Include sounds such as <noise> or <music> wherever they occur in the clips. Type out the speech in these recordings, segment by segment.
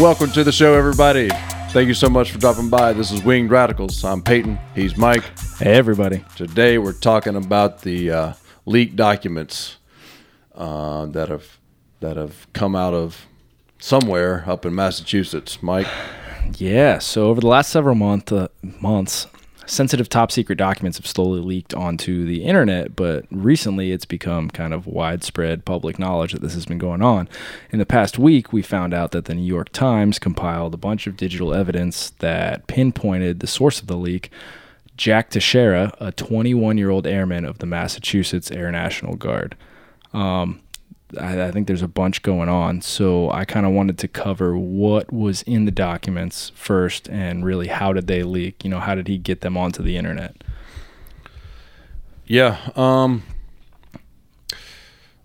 welcome to the show, everybody. Thank you so much for dropping by. This is Winged Radicals. I'm Peyton. He's Mike. Hey, everybody. Today we're talking about the uh, leaked documents uh, that have that have come out of somewhere up in Massachusetts. Mike. Yeah. So over the last several month uh, months, sensitive top secret documents have slowly leaked onto the internet, but recently it's become kind of widespread public knowledge that this has been going on. In the past week, we found out that the New York Times compiled a bunch of digital evidence that pinpointed the source of the leak. Jack Teixeira, a 21 year old airman of the Massachusetts Air National Guard. Um, I, I think there's a bunch going on. So I kind of wanted to cover what was in the documents first and really how did they leak? You know, how did he get them onto the internet? Yeah. Um,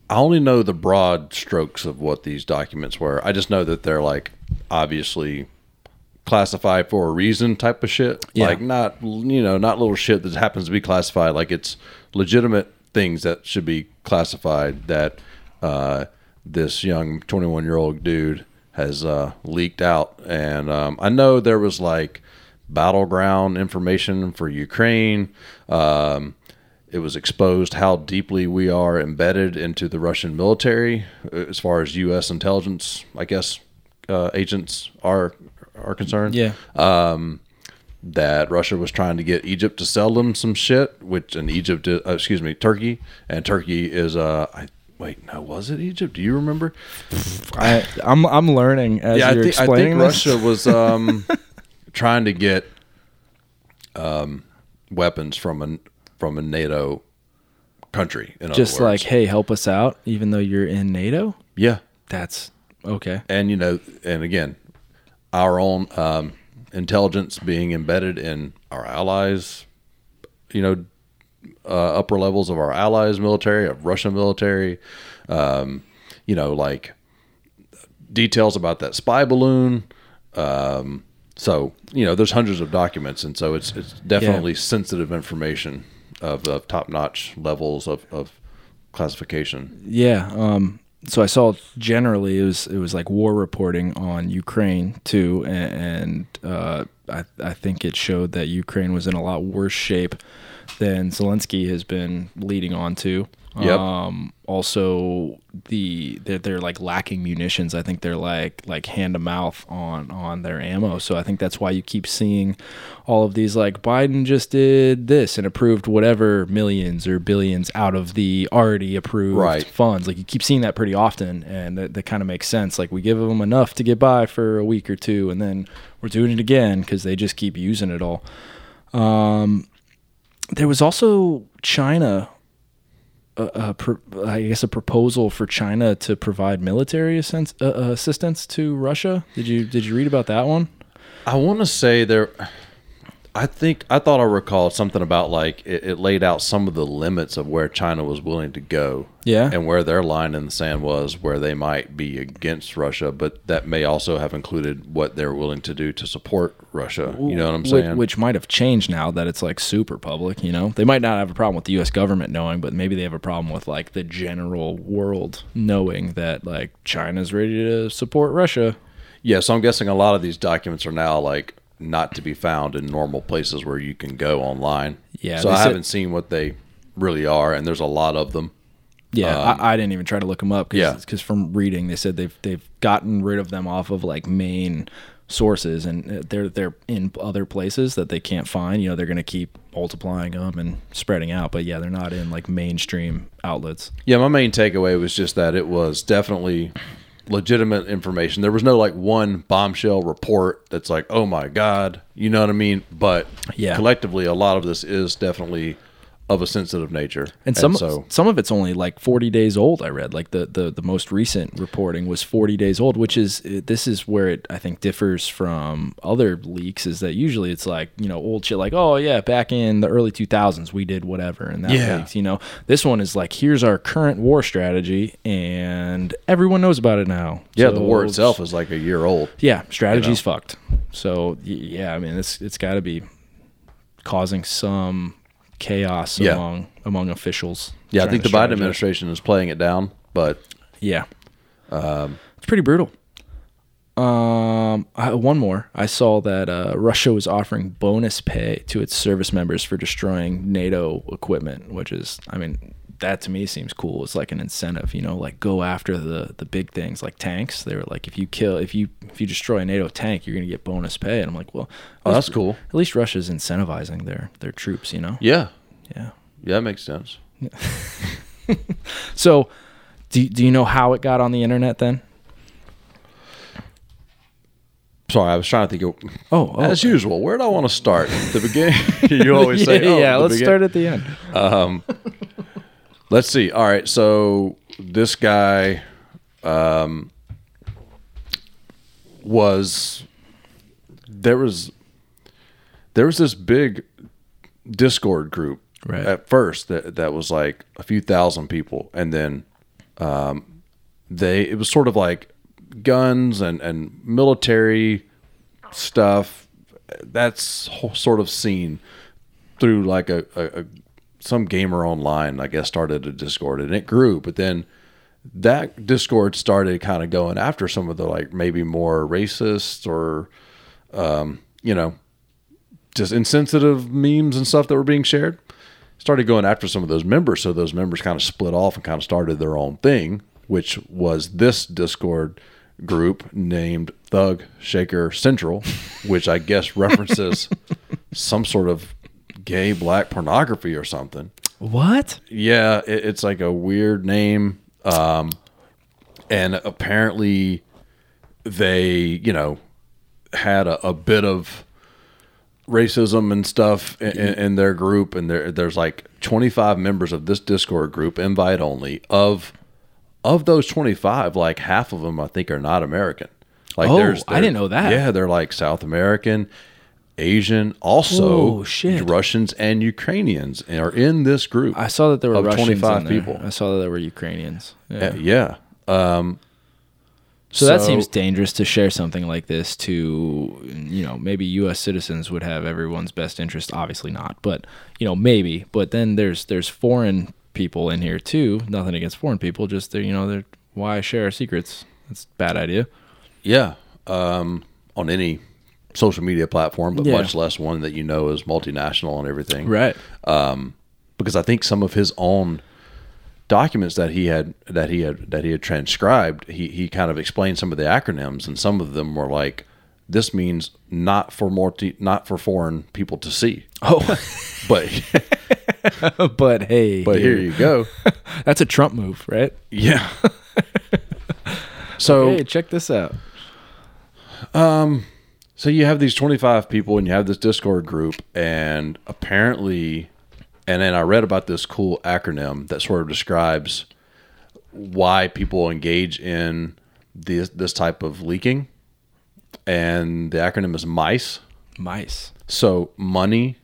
I only know the broad strokes of what these documents were. I just know that they're like obviously classified for a reason type of shit. Yeah. Like not you know, not little shit that happens to be classified. Like it's legitimate things that should be classified that uh, this young 21 year old dude has uh, leaked out. And um, I know there was like battleground information for Ukraine. Um, it was exposed how deeply we are embedded into the Russian military uh, as far as U.S. intelligence, I guess, uh, agents are are concerned. Yeah. That Russia was trying to get Egypt to sell them some shit, which in Egypt, uh, excuse me, Turkey, and Turkey is uh, I, wait, no, was it Egypt? Do you remember? I, I'm, I'm learning as yeah, I you're think, I explaining think this. Russia was <laughs> um, trying to get um, weapons from a from a NATO country. In Just like, hey, help us out, even though you're in NATO. yeah, That's okay. and you know, and again, our own um, intelligence being embedded in our allies, you know, uh, upper levels of our allies' military, of Russian military, um, you know, like details about that spy balloon. Um, so you know, there's hundreds of documents, and so it's it's definitely sensitive information of, of top notch levels of, of classification. Yeah. Um, so I saw generally it was it was like war reporting on Ukraine too, and, and uh, I I think it showed that Ukraine was in a lot worse shape than Zelensky has been leading on to. Yep. Um, also, the they're, they're like lacking munitions. I think they're like like hand to mouth on on their ammo. So I think that's why you keep seeing all of these like Biden just did this and approved whatever millions or billions out of the already approved Right. funds. Like you keep seeing that pretty often, and that, that kind of makes sense. Like we give them enough to get by for a week or two, and then we're doing it again because they just keep using it all. Um, there was also China. A, pro- I guess a proposal for China to provide military uh, uh, assistance to Russia. Did you did you read about that one? I want to say there. I think I thought I recalled something about like it, it laid out some of the limits of where China was willing to go. Yeah. and where their line in the sand was, where they might be against Russia, but that may also have included what they're willing to do to support Russia. You know what I'm saying? Which, might have changed now that it's like super public. You know, they might not have a problem with the U.S. government knowing, but maybe they have a problem with like the general world knowing that like China's ready to support Russia. yeah, so I'm guessing a lot of these documents are now like not to be found in normal places where you can go online. Yeah, so I said- haven't seen what they really are, and there's a lot of them. Yeah, Um, I, I didn't even try to look them up. Cause, Yeah. because from reading, they said they've they've gotten rid of them off of like main sources, and uh, they're they're in other places that they can't find. You know, they're going to keep multiplying them and spreading out, but yeah, they're not in like mainstream outlets. Yeah, my main takeaway was just that it was definitely legitimate information. There was no like one bombshell report that's like, oh my god, you know what I mean? But Yeah. collectively, a lot of this is definitely of a sensitive nature, And some so some of it's only like 40 days old. I read like the, the the most recent reporting was 40 days old, which is eh, this is where it I think differs from other leaks is that usually it's like you know old shit like oh yeah back in the early 2000s we did whatever and that Yeah. leaks. You know this one is like here's our current war strategy and everyone knows about it now. yeah, So the war itself is like a year old. yeah, strategy's fucked. So yeah, I mean it's it's got to be causing some chaos Yeah. among among officials. Yeah, I think the Biden administration is playing it down, but Yeah, it's pretty brutal. Um, I, one more. I saw that uh, Russia was offering bonus pay to its service members for destroying NATO equipment, which is, I mean, that to me seems cool. It's like an incentive, you know, like go after the the big things like tanks. They were like, if you kill, if you if you destroy a NATO tank, you're gonna get bonus pay. And I'm like, well, Oh, that's least- cool. At least Russia's incentivizing their their troops, you know. Yeah. Yeah. Yeah, that makes sense. <laughs> So, do do you know how it got on the internet then? Sorry, I was trying to think of Oh, oh as usual, where do I want to start? The beginning. <laughs> <laughs> you always say, yeah, oh, yeah. Let's begin- start at the end. Um, Let's see. All right, so this guy um, was there was there was this big Discord group Right. at first that that was like a few thousand people, and then um, they it was sort of like guns and and military stuff. That's sort of seen through like a, a, a some gamer online, I guess, started a Discord and it grew, but then that Discord started kind of going after some of the like maybe more racist or um, you know just insensitive memes and stuff that were being shared. Started going after some of those members, so those members kind of split off and kind of started their own thing, which was this Discord group named Thug Shaker Central, which I guess references <laughs> some sort of gay black pornography or something. What? Yeah, it, it's like a weird name. Um, and apparently they, you know, had a, a bit of racism and stuff in, in, in their group. And there, there's like 25 members of this Discord group, invite only. Of of those 25, like half of them, I think, are not American. Like Oh, there's, I didn't know that. Yeah, they're like South American, Asian, also. Russians and Ukrainians are in this group. I saw that there were Russians 25 in there. people. I saw that there were Ukrainians. Yeah. Uh, yeah. Um, So, that seems dangerous to share something like this to, you know, maybe U.S. citizens would have everyone's best interest. Obviously not, but you know, maybe. But then there's there's foreign people in here too. Nothing against foreign people, just they're you know they're why share our secrets? That's a bad idea. yeah. Um, on any social media platform, but Yeah. much less one that you know is multinational and everything. Right. Um, because I think some of his own documents that he had that he had that he had transcribed, he he kind of explained some of the acronyms, and some of them were like, "This means not for multi, not for foreign people to see." Oh, <laughs> But <laughs> but hey, but here you go. <laughs> that's a Trump move, right? Yeah. so Hey, check this out. Um, So you have these 25 people and you have this Discord group and apparently and then I read about this cool acronym that sort of describes why people engage in this this type of leaking. And the acronym is MICE. Mice. So money,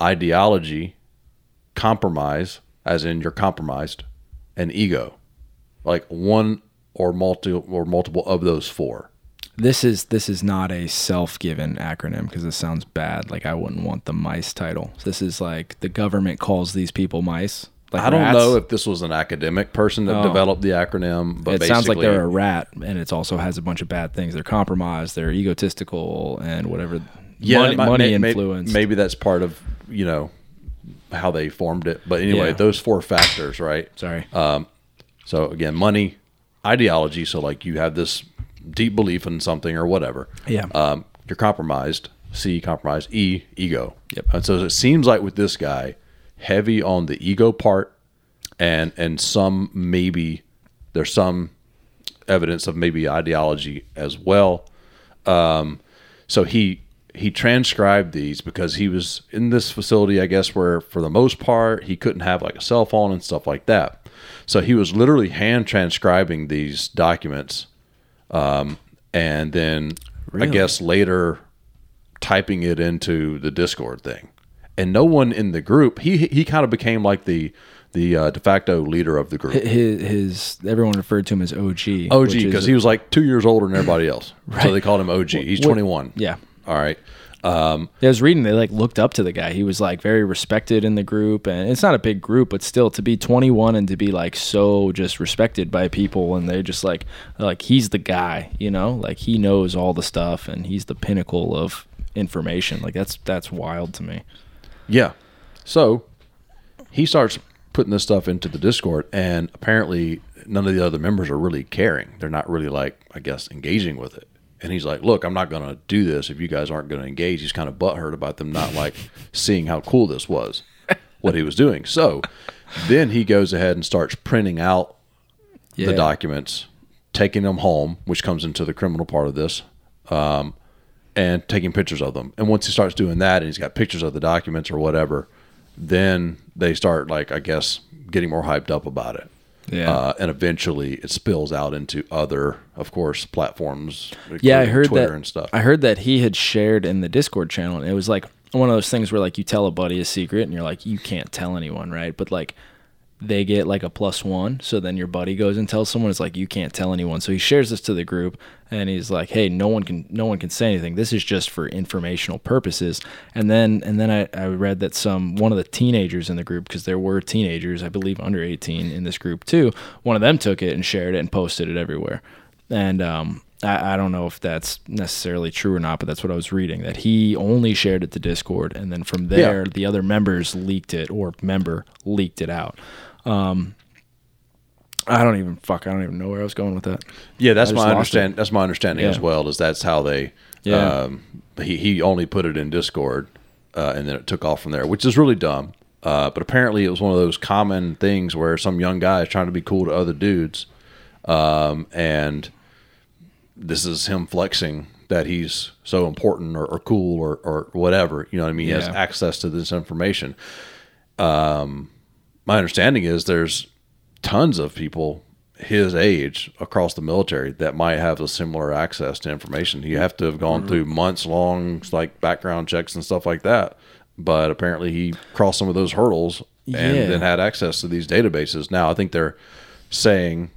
ideology, compromise, as in you're compromised, and ego. Like one or multi or multiple of those four. This is this is not a self-given acronym because it sounds bad. Like I wouldn't want the mice title. This is like the government calls these people mice. Like I don't rats. know if this was an academic person that Oh. developed the acronym, but it sounds like they're a rat, and it also has a bunch of bad things. They're compromised. They're egotistical, and whatever. yeah, money, might- money may- influence. Maybe that's part of you know how they formed it. But anyway, Yeah. those four factors, right? Sorry. Um, so again, money, ideology. So like you have this deep belief in something or whatever. Yeah. Um, you're compromised. C compromised. E ego. Yep. And so it seems like with this guy, heavy on the ego part, and and some maybe there's some evidence of maybe ideology as well. Um, so he he transcribed these because he was in this facility, I guess, where for the most part he couldn't have like a cell phone and stuff like that. So he was literally hand transcribing these documents, um, and then I guess later typing it into the Discord thing. And no one in the group he he kind of became like the the uh, de facto leader of the group. his, his everyone referred to him as OG. OG because he was like two years older than everybody else, <laughs> so they called him OG. He's 21. Yeah. All right. Um, I was reading they like looked up to the guy. He was like very respected in the group, and it's not a big group, but still to be 21 and to be like so just respected by people, and they're just like like he's the guy, you know, like he knows all the stuff, and he's the pinnacle of information. Like that's that's wild to me. Yeah. So he starts putting this stuff into the Discord, and apparently none of the other members are really caring. They're not really like, I guess, engaging with it. And he's like, "Look, I'm not going to do this if you guys aren't going to engage." He's kind of butthurt about them not like seeing how cool this was, what he was doing. So then he goes ahead and starts printing out Yeah. the documents, taking them home, which comes into the criminal part of this, um, and taking pictures of them. And once he starts doing that, and he's got pictures of the documents or whatever, then they start like I guess getting more hyped up about it. Yeah. Uh, and eventually it spills out into other, of course, platforms. yeah, I heard Twitter that. and stuff. I heard that he had shared in the Discord channel, and it was like one of those things where like you tell a buddy a secret, and you're like, you can't tell anyone, right? But like they get like a plus one, so then your buddy goes and tells someone, it's like you can't tell anyone. So he shares this to the group, and he's like, hey, no one can, no one can say anything. This is just for informational purposes. And then, and then I, I read that some one of the teenagers in the group, because there were teenagers, I believe, under 18 in this group too. One of them took it and shared it and posted it everywhere. And um, I, I don't know if that's necessarily true or not, but that's what I was reading. That he only shared it to Discord, and then from there, the other members leaked it, or member leaked it out. Um, I don't even fuck. I don't even know where I was going with that. Yeah, that's my understand. That's my understanding as well. Is that's how they. Yeah. Um, he he only put it in Discord, uh, and then it took off from there, which is really dumb. Uh, but apparently, it was one of those common things where some young guy is trying to be cool to other dudes, um, and this is him flexing that he's so important or, or cool or, or whatever. You know what I mean? He has access to this information. Um, my understanding is there's tons of people his age across the military that might have a similar access to information. You have to have Mm-hmm. gone through months long like background checks and stuff like that. But apparently he crossed some of those hurdles and Yeah. then had access to these databases. Now I think they're saying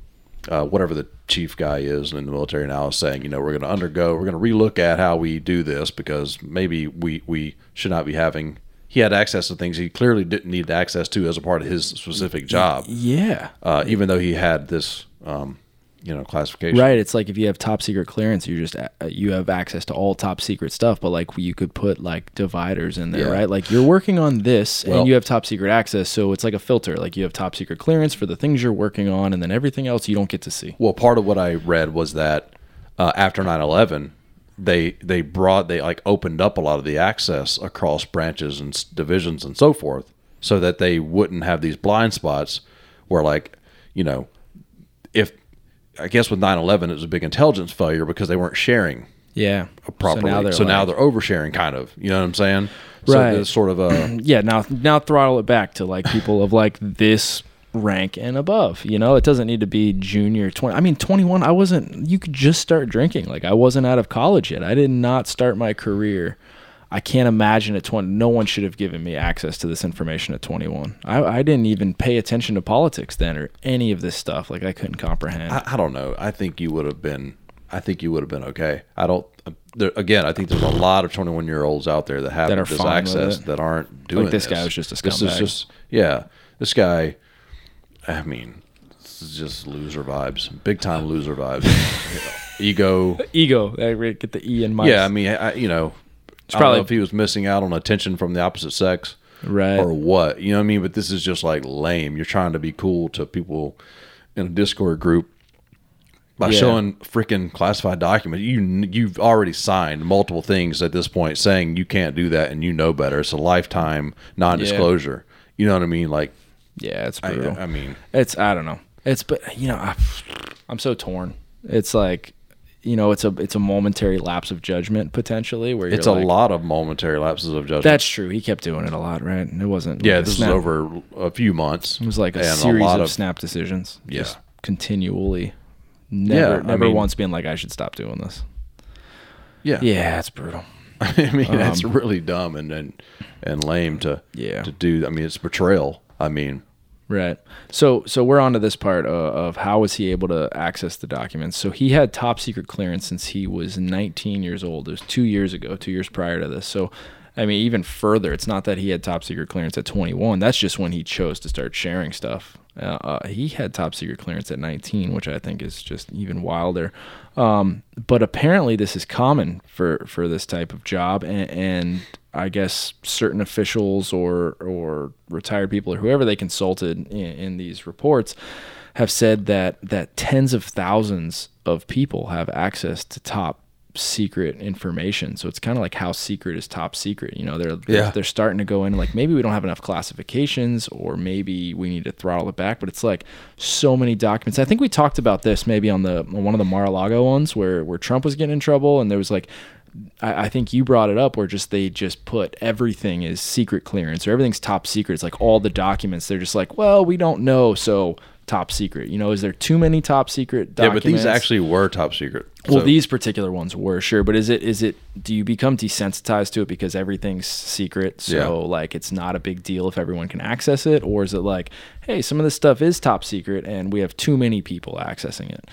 uh, whatever the chief guy is in the military now is saying, you know, we're going to undergo, we're going to relook at how we do this because maybe we we should not be having. He had access to things he clearly didn't need access to as a part of his specific job, Yeah. uh, even though he had this, um, you know, classification. Right. It's like if you have top secret clearance, you just uh, you have access to all top secret stuff. But like you could put like dividers in there, Yeah. right? Like you're working on this Well- and you have top secret access, so it's like a filter. Like you have top secret clearance for the things you're working on, and then everything else you don't get to see. Well, part of what I read was that uh, after 9/11, they they brought they like opened up a lot of the access across branches and divisions and so forth, so that they wouldn't have these blind spots where like you know if I guess with 9/11 it was a big intelligence failure because they weren't sharing Yeah. A properly. So now they're, like- oversharing, kind of. You know what I'm saying? So Right. sort of a <clears throat> yeah now now throttle it back to like people of like this rank and above you know it doesn't need to be junior 20 i mean 21 i wasn't you could just start drinking like i wasn't out of college yet i did not start my career i can't imagine at 20 no one should have given me access to this information at 21 i, I didn't even pay attention to politics then or any of this stuff like i couldn't comprehend I, I don't know. I think you would have been. I think you would have been okay. I don't. Uh, there, again, I think there's a lot of 21 year olds out there that have That are this access that aren't doing this this. guy was just a scumbag. This is just yeah. This guy. I mean, this is just loser vibes. Big time loser vibes. <laughs> Ego. ego I get the e in my Yeah, I mean, I, you know, I don't probably- know if he was missing out on attention from the opposite sex right or what. You know what I mean? But this is just like lame. You're trying to be cool to people in a Discord group by Yeah. showing freaking classified documents. You you've already signed multiple things at this point saying you can't do that and you know better. It's a lifetime non-disclosure. You know what I mean? Like yeah it's brutal I mean, It's I don't know. It's but you know I, I'm so torn. It's like you know it's a it's a momentary lapse of judgment potentially where you're it's a like, lot of momentary lapses of judgment. That's true. He kept doing it a lot, right? And it wasn't. yeah, like this snap- is over a few months. It was like a series lot of, of snap decisions. Yeah. Just continually. Never, Yeah, I never mean- once being like, I should stop doing this. Yeah, Yeah, it's brutal. <laughs> I mean, that's Um, really dumb and, and and lame to Yeah. to do. I mean, it's betrayal. I mean, Right. So so we're on to this part of, of how was he able to access the documents. So he had top secret clearance since he was 19 years old. It was two years ago, two years prior to this. So I mean, even further, it's not that he had top secret clearance at 21. That's just when he chose to start sharing stuff. Uh, uh, he had top secret clearance at 19, which I think is just even wilder. Um, but apparently, this is common for for this type of job, and, and I guess certain officials or or retired people or whoever they consulted in, in these reports have said that that tens of thousands of people have access to top secret information. So it's kind of like how secret is top secret. You know, they're Yeah. they're starting to go in like maybe we don't have enough classifications or maybe we need to throttle it back. But it's like so many documents. I think we talked about this maybe on the on one of the Mar-a-Lago ones where where Trump was getting in trouble and there was like. I, I think you brought it up where just they just put everything is secret clearance or everything's top secret. It's like all the documents. They're just like, well, we don't know, so top secret. You know, is there too many top secret Yeah, but these actually were top secret. Well, these particular ones were sure, but is it is it do you become desensitized to it because everything's secret, so Yeah. like it's not a big deal if everyone can access it, or is it like, hey, some of this stuff is top secret and we have too many people accessing it?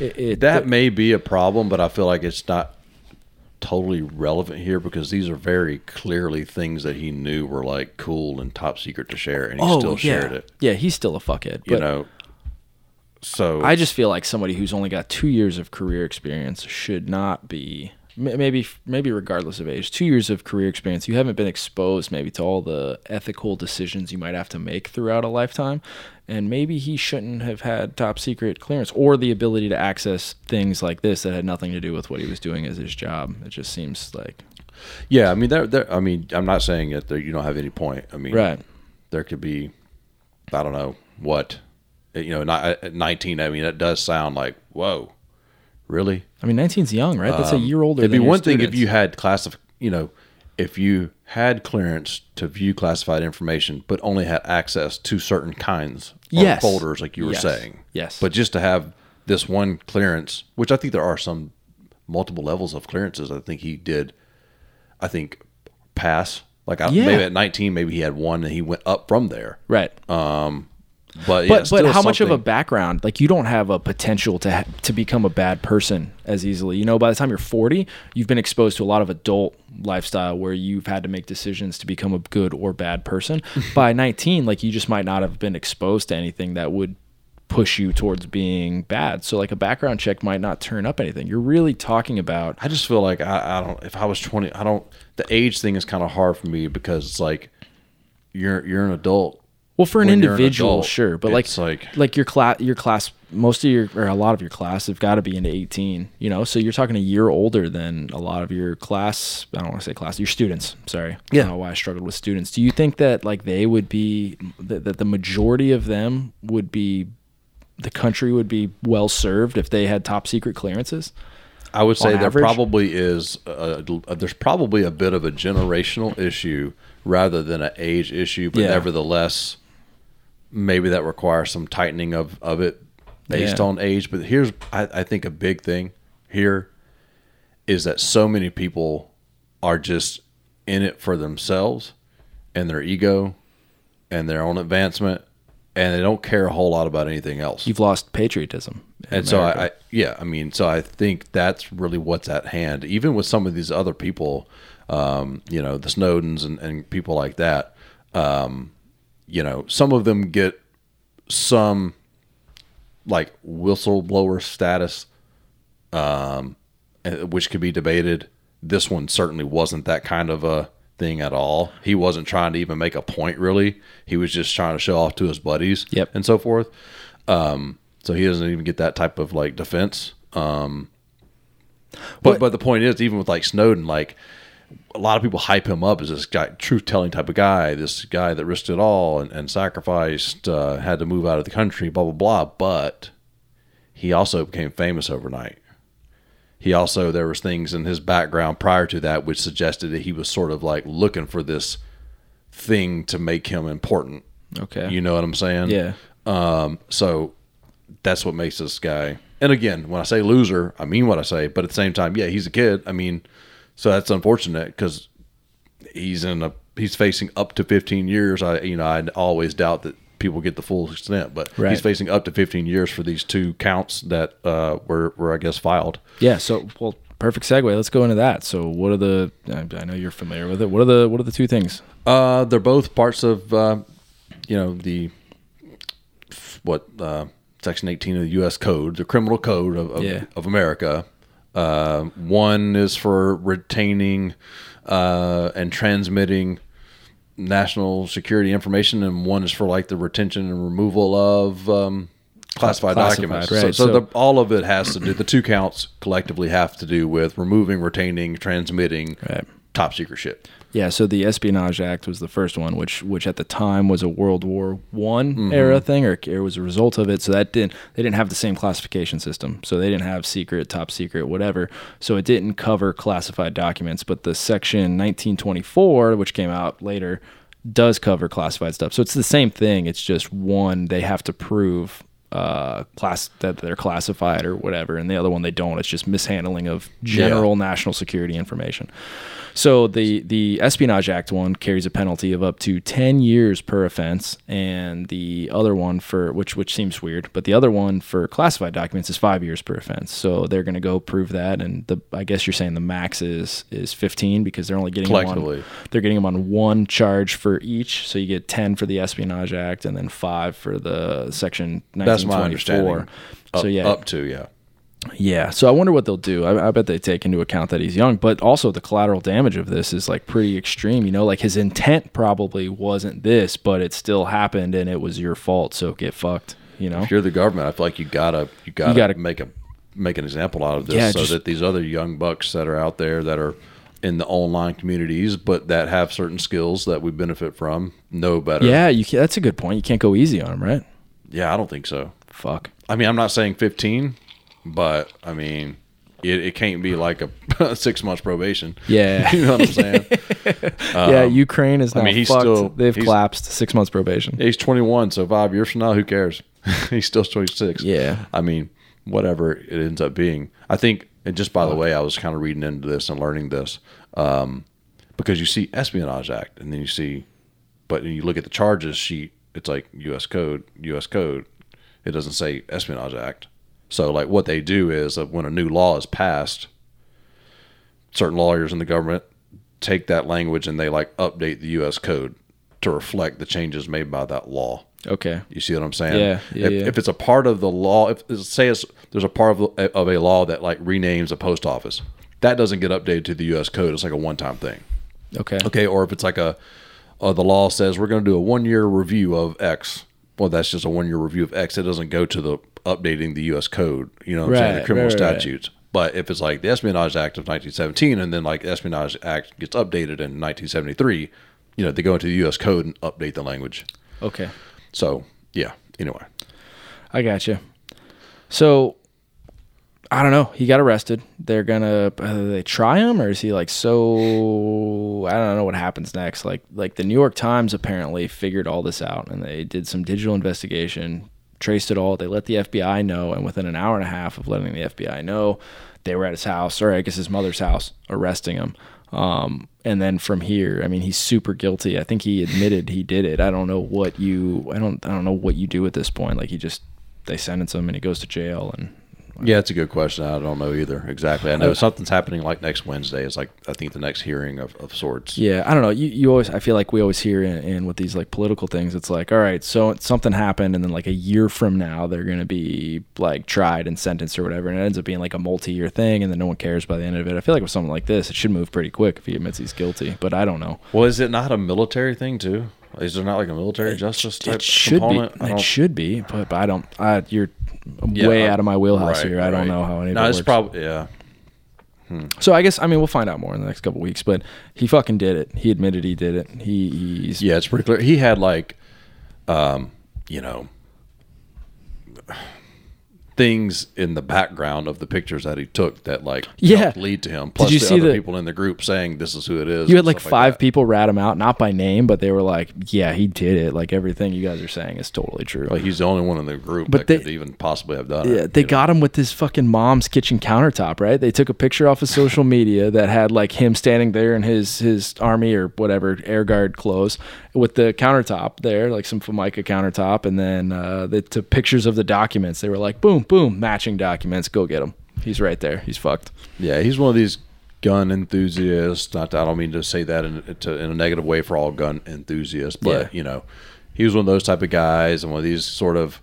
It, it that may be a problem, but I feel like it's not totally relevant here because these are very clearly things that he knew were like cool and top secret to share, and he oh, still Oh, yeah. shared it. Yeah, he's still a fuckhead. You know, so I just feel like somebody who's only got two years of career experience should not be maybe maybe regardless of age two years of career experience you haven't been exposed maybe to all the ethical decisions you might have to make throughout a lifetime and maybe he shouldn't have had top secret clearance or the ability to access things like this that had nothing to do with what he was doing as his job it just seems like yeah. I mean, there, there. I mean, I'm not saying that there, you don't have any point. I mean, right there could be, I don't know what, you know, not, at uh, 19. I mean, it does sound like whoa, really. I mean 19's young right that's a year older Um, It'd be than your one thing if students. you had classif, you know, if you had clearance to view classified information, but only had access to certain kinds or Yes. folders, like you were Yes. saying. Yes. But just to have this one clearance, which I think there are some multiple levels of clearances. I think he did. I think pass. Like I, Yeah. maybe at 19, maybe he had one and he went up from there. right But yeah, but but how much of a background like you don't have a potential to ha- to become a bad person as easily you know by the time you're 40 you've been exposed to a lot of adult lifestyle where you've had to make decisions to become a good or bad person <laughs> by 19 like you just might not have been exposed to anything that would push you towards being bad so like a background check might not turn up anything you're really talking about I just feel like I, I don't. If I was twenty, I don't. The age thing is kind of hard for me because it's like you're you're an adult. Well, for an when you're an individual, adult, sure, but like like- like your class, your class, most of your or a lot of your class have got to be into eighteen. You know, so you're talking a year older than a lot of your class. I don't want to say class, your students. Sorry, I Yeah. don't know why I struggled with students. Do you think that like they would be that, that the majority of them would be the country would be well served if they had top secret clearances? I would say there average? probably is. A, a- there's probably a bit of a generational issue rather than an age issue, but Yeah. nevertheless, maybe that requires some tightening of of it based Yeah. on age. But here's, I, I think, a big thing here is that so many people are just in it for themselves and their ego and their own advancement, and they don't care a whole lot about anything else. You've lost patriotism. And so I, I, yeah, I mean, so I think that's really what's at hand. Even with some of these other people, um, you know, the Snowdens and, and people like that, um, you know, some of them get some like whistleblower status, um, which could be debated. This one certainly wasn't that kind of a thing at all. He wasn't trying to even make a point really. He was just trying to show off to his buddies Yep. and so forth. Um, so he doesn't even get that type of like defense. Um, but What- but the point is, even with like Snowden, like a lot of people hype him up as this guy, truth telling type of guy, this guy that risked it all and, and sacrificed, uh, had to move out of the country, blah blah blah. But he also became famous overnight. He also there was things in his background prior to that which suggested that he was sort of like looking for this thing to make him important. okay. You know what I'm saying? yeah. Um, so that's what makes this guy. And again, when I say loser, I mean what I say. But at the same time, yeah, he's a kid. I mean, so that's unfortunate because he's in a he's facing up to 15 years. I you know I always doubt that people get the full extent. But Right. he's facing up to 15 years for these two counts that uh, were were I guess filed. Yeah. So, well, perfect segue. Let's go into that. So, what are the? I, I know you're familiar with it. What are the? What are the two things? Uh, they're both parts of uh, you know the what uh, section 18 of the U.S. Code, the criminal code of of, Yeah. of America. Uh, one is for retaining uh, and transmitting national security information, and one is for like the retention and removal of um, classified, Classified, documents. right. So, so, So- the, all of it has to do. The two counts collectively have to do with removing, retaining, transmitting Right. top secret shit. Yeah, so the Espionage Act was the first one, which which at the time was a World War One mm-hmm. era thing, or it was a result of it. So that didn't they didn't have the same classification system. So they didn't have secret, top secret, whatever. So it didn't cover classified documents. But the section 1924, which came out later, does cover classified stuff. So it's the same thing. It's just one they have to prove uh, class that they're classified or whatever, and the other one they don't. It's just mishandling of general yeah. national security information. So the the Espionage Act one carries a penalty of up to ten years per offense, and the other one for which which seems weird, but the other one for classified documents is five years per offense. So they're going to go prove that, and the I guess you're saying the max is is fifteen because they're only getting them on, they're getting them on one charge for each. So you get ten for the Espionage Act, and then five for the Section. 19- 2024. Up, so yeah, up to yeah. Yeah, so I wonder what they'll do. I, I, bet they take into account that he's young, but also the collateral damage of this is like pretty extreme. You know, like his intent probably wasn't this, but it still happened, and it was your fault. So get fucked. You know, if you're the government, I feel like you gotta you gotta, you gotta make a make an example out of this, yeah, so just, that these other young bucks that are out there that are in the online communities, but that have certain skills that we benefit from know better. Yeah, you can, that's a good point. You can't go easy on them, right? Yeah, I don't think so. Fuck. I mean, I'm not saying 15, but I mean, it, it can't be like a <laughs> six months probation. Yeah. <laughs> you know what I'm saying? <laughs> yeah, Ukraine is now Um, mean, he's fucked. still- They've he's- collapsed. Six months probation. He's 21, so five years from now, who cares? He's still 26. Yeah. I mean, whatever it ends up being. I think, and just by the way, I was kind of reading into this and learning this um, because you see Espionage Act, and then you see, but you look at the charges sheet, it's like U.S. Code, U.S. Code. It doesn't say Espionage Act. So, like, what they do is uh, when a new law is passed, certain lawyers in the government take that language and they like update the U.S. Code to reflect the changes made by that law. Okay. You see what I'm saying? Yeah, yeah, if, yeah. if it's a part of the law, if say it's, there's a part of, of a law that like renames a post office, that doesn't get updated to the U.S. Code. It's like a one-time thing. Okay. Okay, or if it's like a, uh, the law says we're going to do a one-year review of X. Well, that's just a one-year review of X. It doesn't go to the updating the U.S. Code. You know what I'm saying? The criminal right, right, right. statutes. But if it's like the Espionage Act of 1917, and then like the Espionage Act gets updated in 1973, you know they go into the U.S. Code and update the language. Okay. So yeah. Anyway, I got you. So I don't know. He got arrested. They're gonna uh, they try him, or is he like so? I don't know what happens next. Like like the New York Times apparently figured all this out, and they did some digital investigation, traced it all. They let the FBI know, and within an hour and a half of letting the FBI know, they were at his house, or I guess his mother's house, arresting him. Um, and then from here, I mean, he's super guilty. I think he admitted he did it. I don't know what you, I don't, I don't know what you do at this point. Like he just, they sentence him and he goes to jail and yeah, it's a good question. I don't know either exactly. I know uh, something's happening like next Wednesday. It's like I think the next hearing of, of sorts. Yeah, I don't know. You, you always, I feel like we always hear in, in with these like political things, it's like, all right, so something happened, and then like a year from now, they're gonna be like tried and sentenced or whatever, and it ends up being like a multi-year thing, and then no one cares by the end of it. I feel like with something like this, it should move pretty quick if he admits he's guilty, but I don't know. Well, is it not a military thing too? Is there not like a military justice type It should component? be. It should be, but, but I don't. I, you're Yeah, way out of my wheelhouse right, here. I don't know how any No, it it's probably yeah. so I guess I mean we'll find out more in the next couple weeks. But he fucking did it. He admitted he did it. He he's Yeah, it's pretty clear. He had like, um, you know, things in the background of the pictures that he took that like Yeah. lead to him. Plus you the see other the- people in the group saying this is who it is. You had like five that. people rat him out, not by name, but they were like, "Yeah, he did it. Like everything you guys are saying is totally true." Like he's the only one in the group But that they- could even possibly have done it. Yeah, they you know? got him with his fucking mom's kitchen countertop, right? They took a picture off of social media that had like him standing there in his his army or whatever air guard clothes with the countertop there, like some Formica countertop, and then uh, they took pictures of the documents. They were like, boom, boom, matching documents. Go get him. He's right there. He's fucked. Yeah, he's one of these gun enthusiasts. Not I don't mean to say that in, to, in a negative way for all gun enthusiasts, but Yeah. you know, he was one of those type of guys and one of these sort of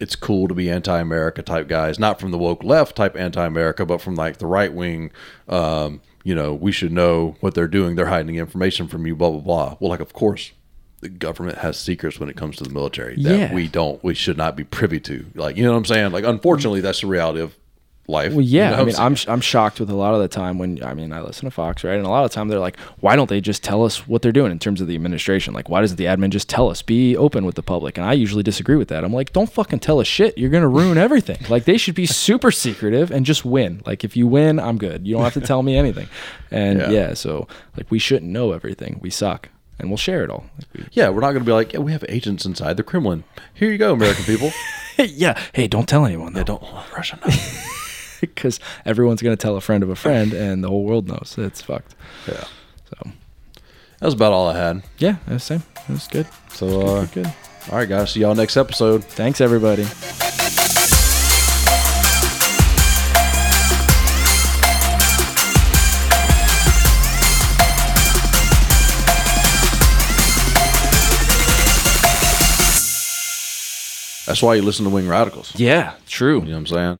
it's cool to be anti-America type guys, not from the woke left type anti-America, but from like the right wing. Um, you know, we should know what they're doing. They're hiding information from you. Blah blah blah. Well, like of course. The government has secrets when it comes to the military that Yeah. we don't, we should not be privy to. Like, you know what I'm saying? Like, unfortunately, that's the reality of life. Well, You yeah. know I mean? I'm I'm shocked with a lot of the time when I mean I listen to Fox, right? And a lot of the time they're like, why don't they just tell us what they're doing in terms of the administration? Like, why doesn't the admin just tell us? Be open with the public. And I usually disagree with that. I'm like, don't fucking tell us shit. You're gonna ruin <laughs> everything. like they should be super secretive and just win. Like if you win, I'm good. You don't have to tell me anything. And Yeah. yeah, so like we shouldn't know everything. We suck, and we'll share it all. Yeah, we're not going to be like, yeah, we have agents inside the Kremlin. Here you go, American people. <laughs> yeah. Hey, don't tell anyone though. yeah, don't Russia know. because <laughs> everyone's gonna tell a friend of a friend, and the whole world knows. It's fucked. Yeah, So that was about all I had. yeah, was same. It was good. So, Good, uh, good, good. all right, guys, see y'all next episode. Thanks, everybody. That's why you listen to Wing Radicals. Yeah, true. You know what I'm saying?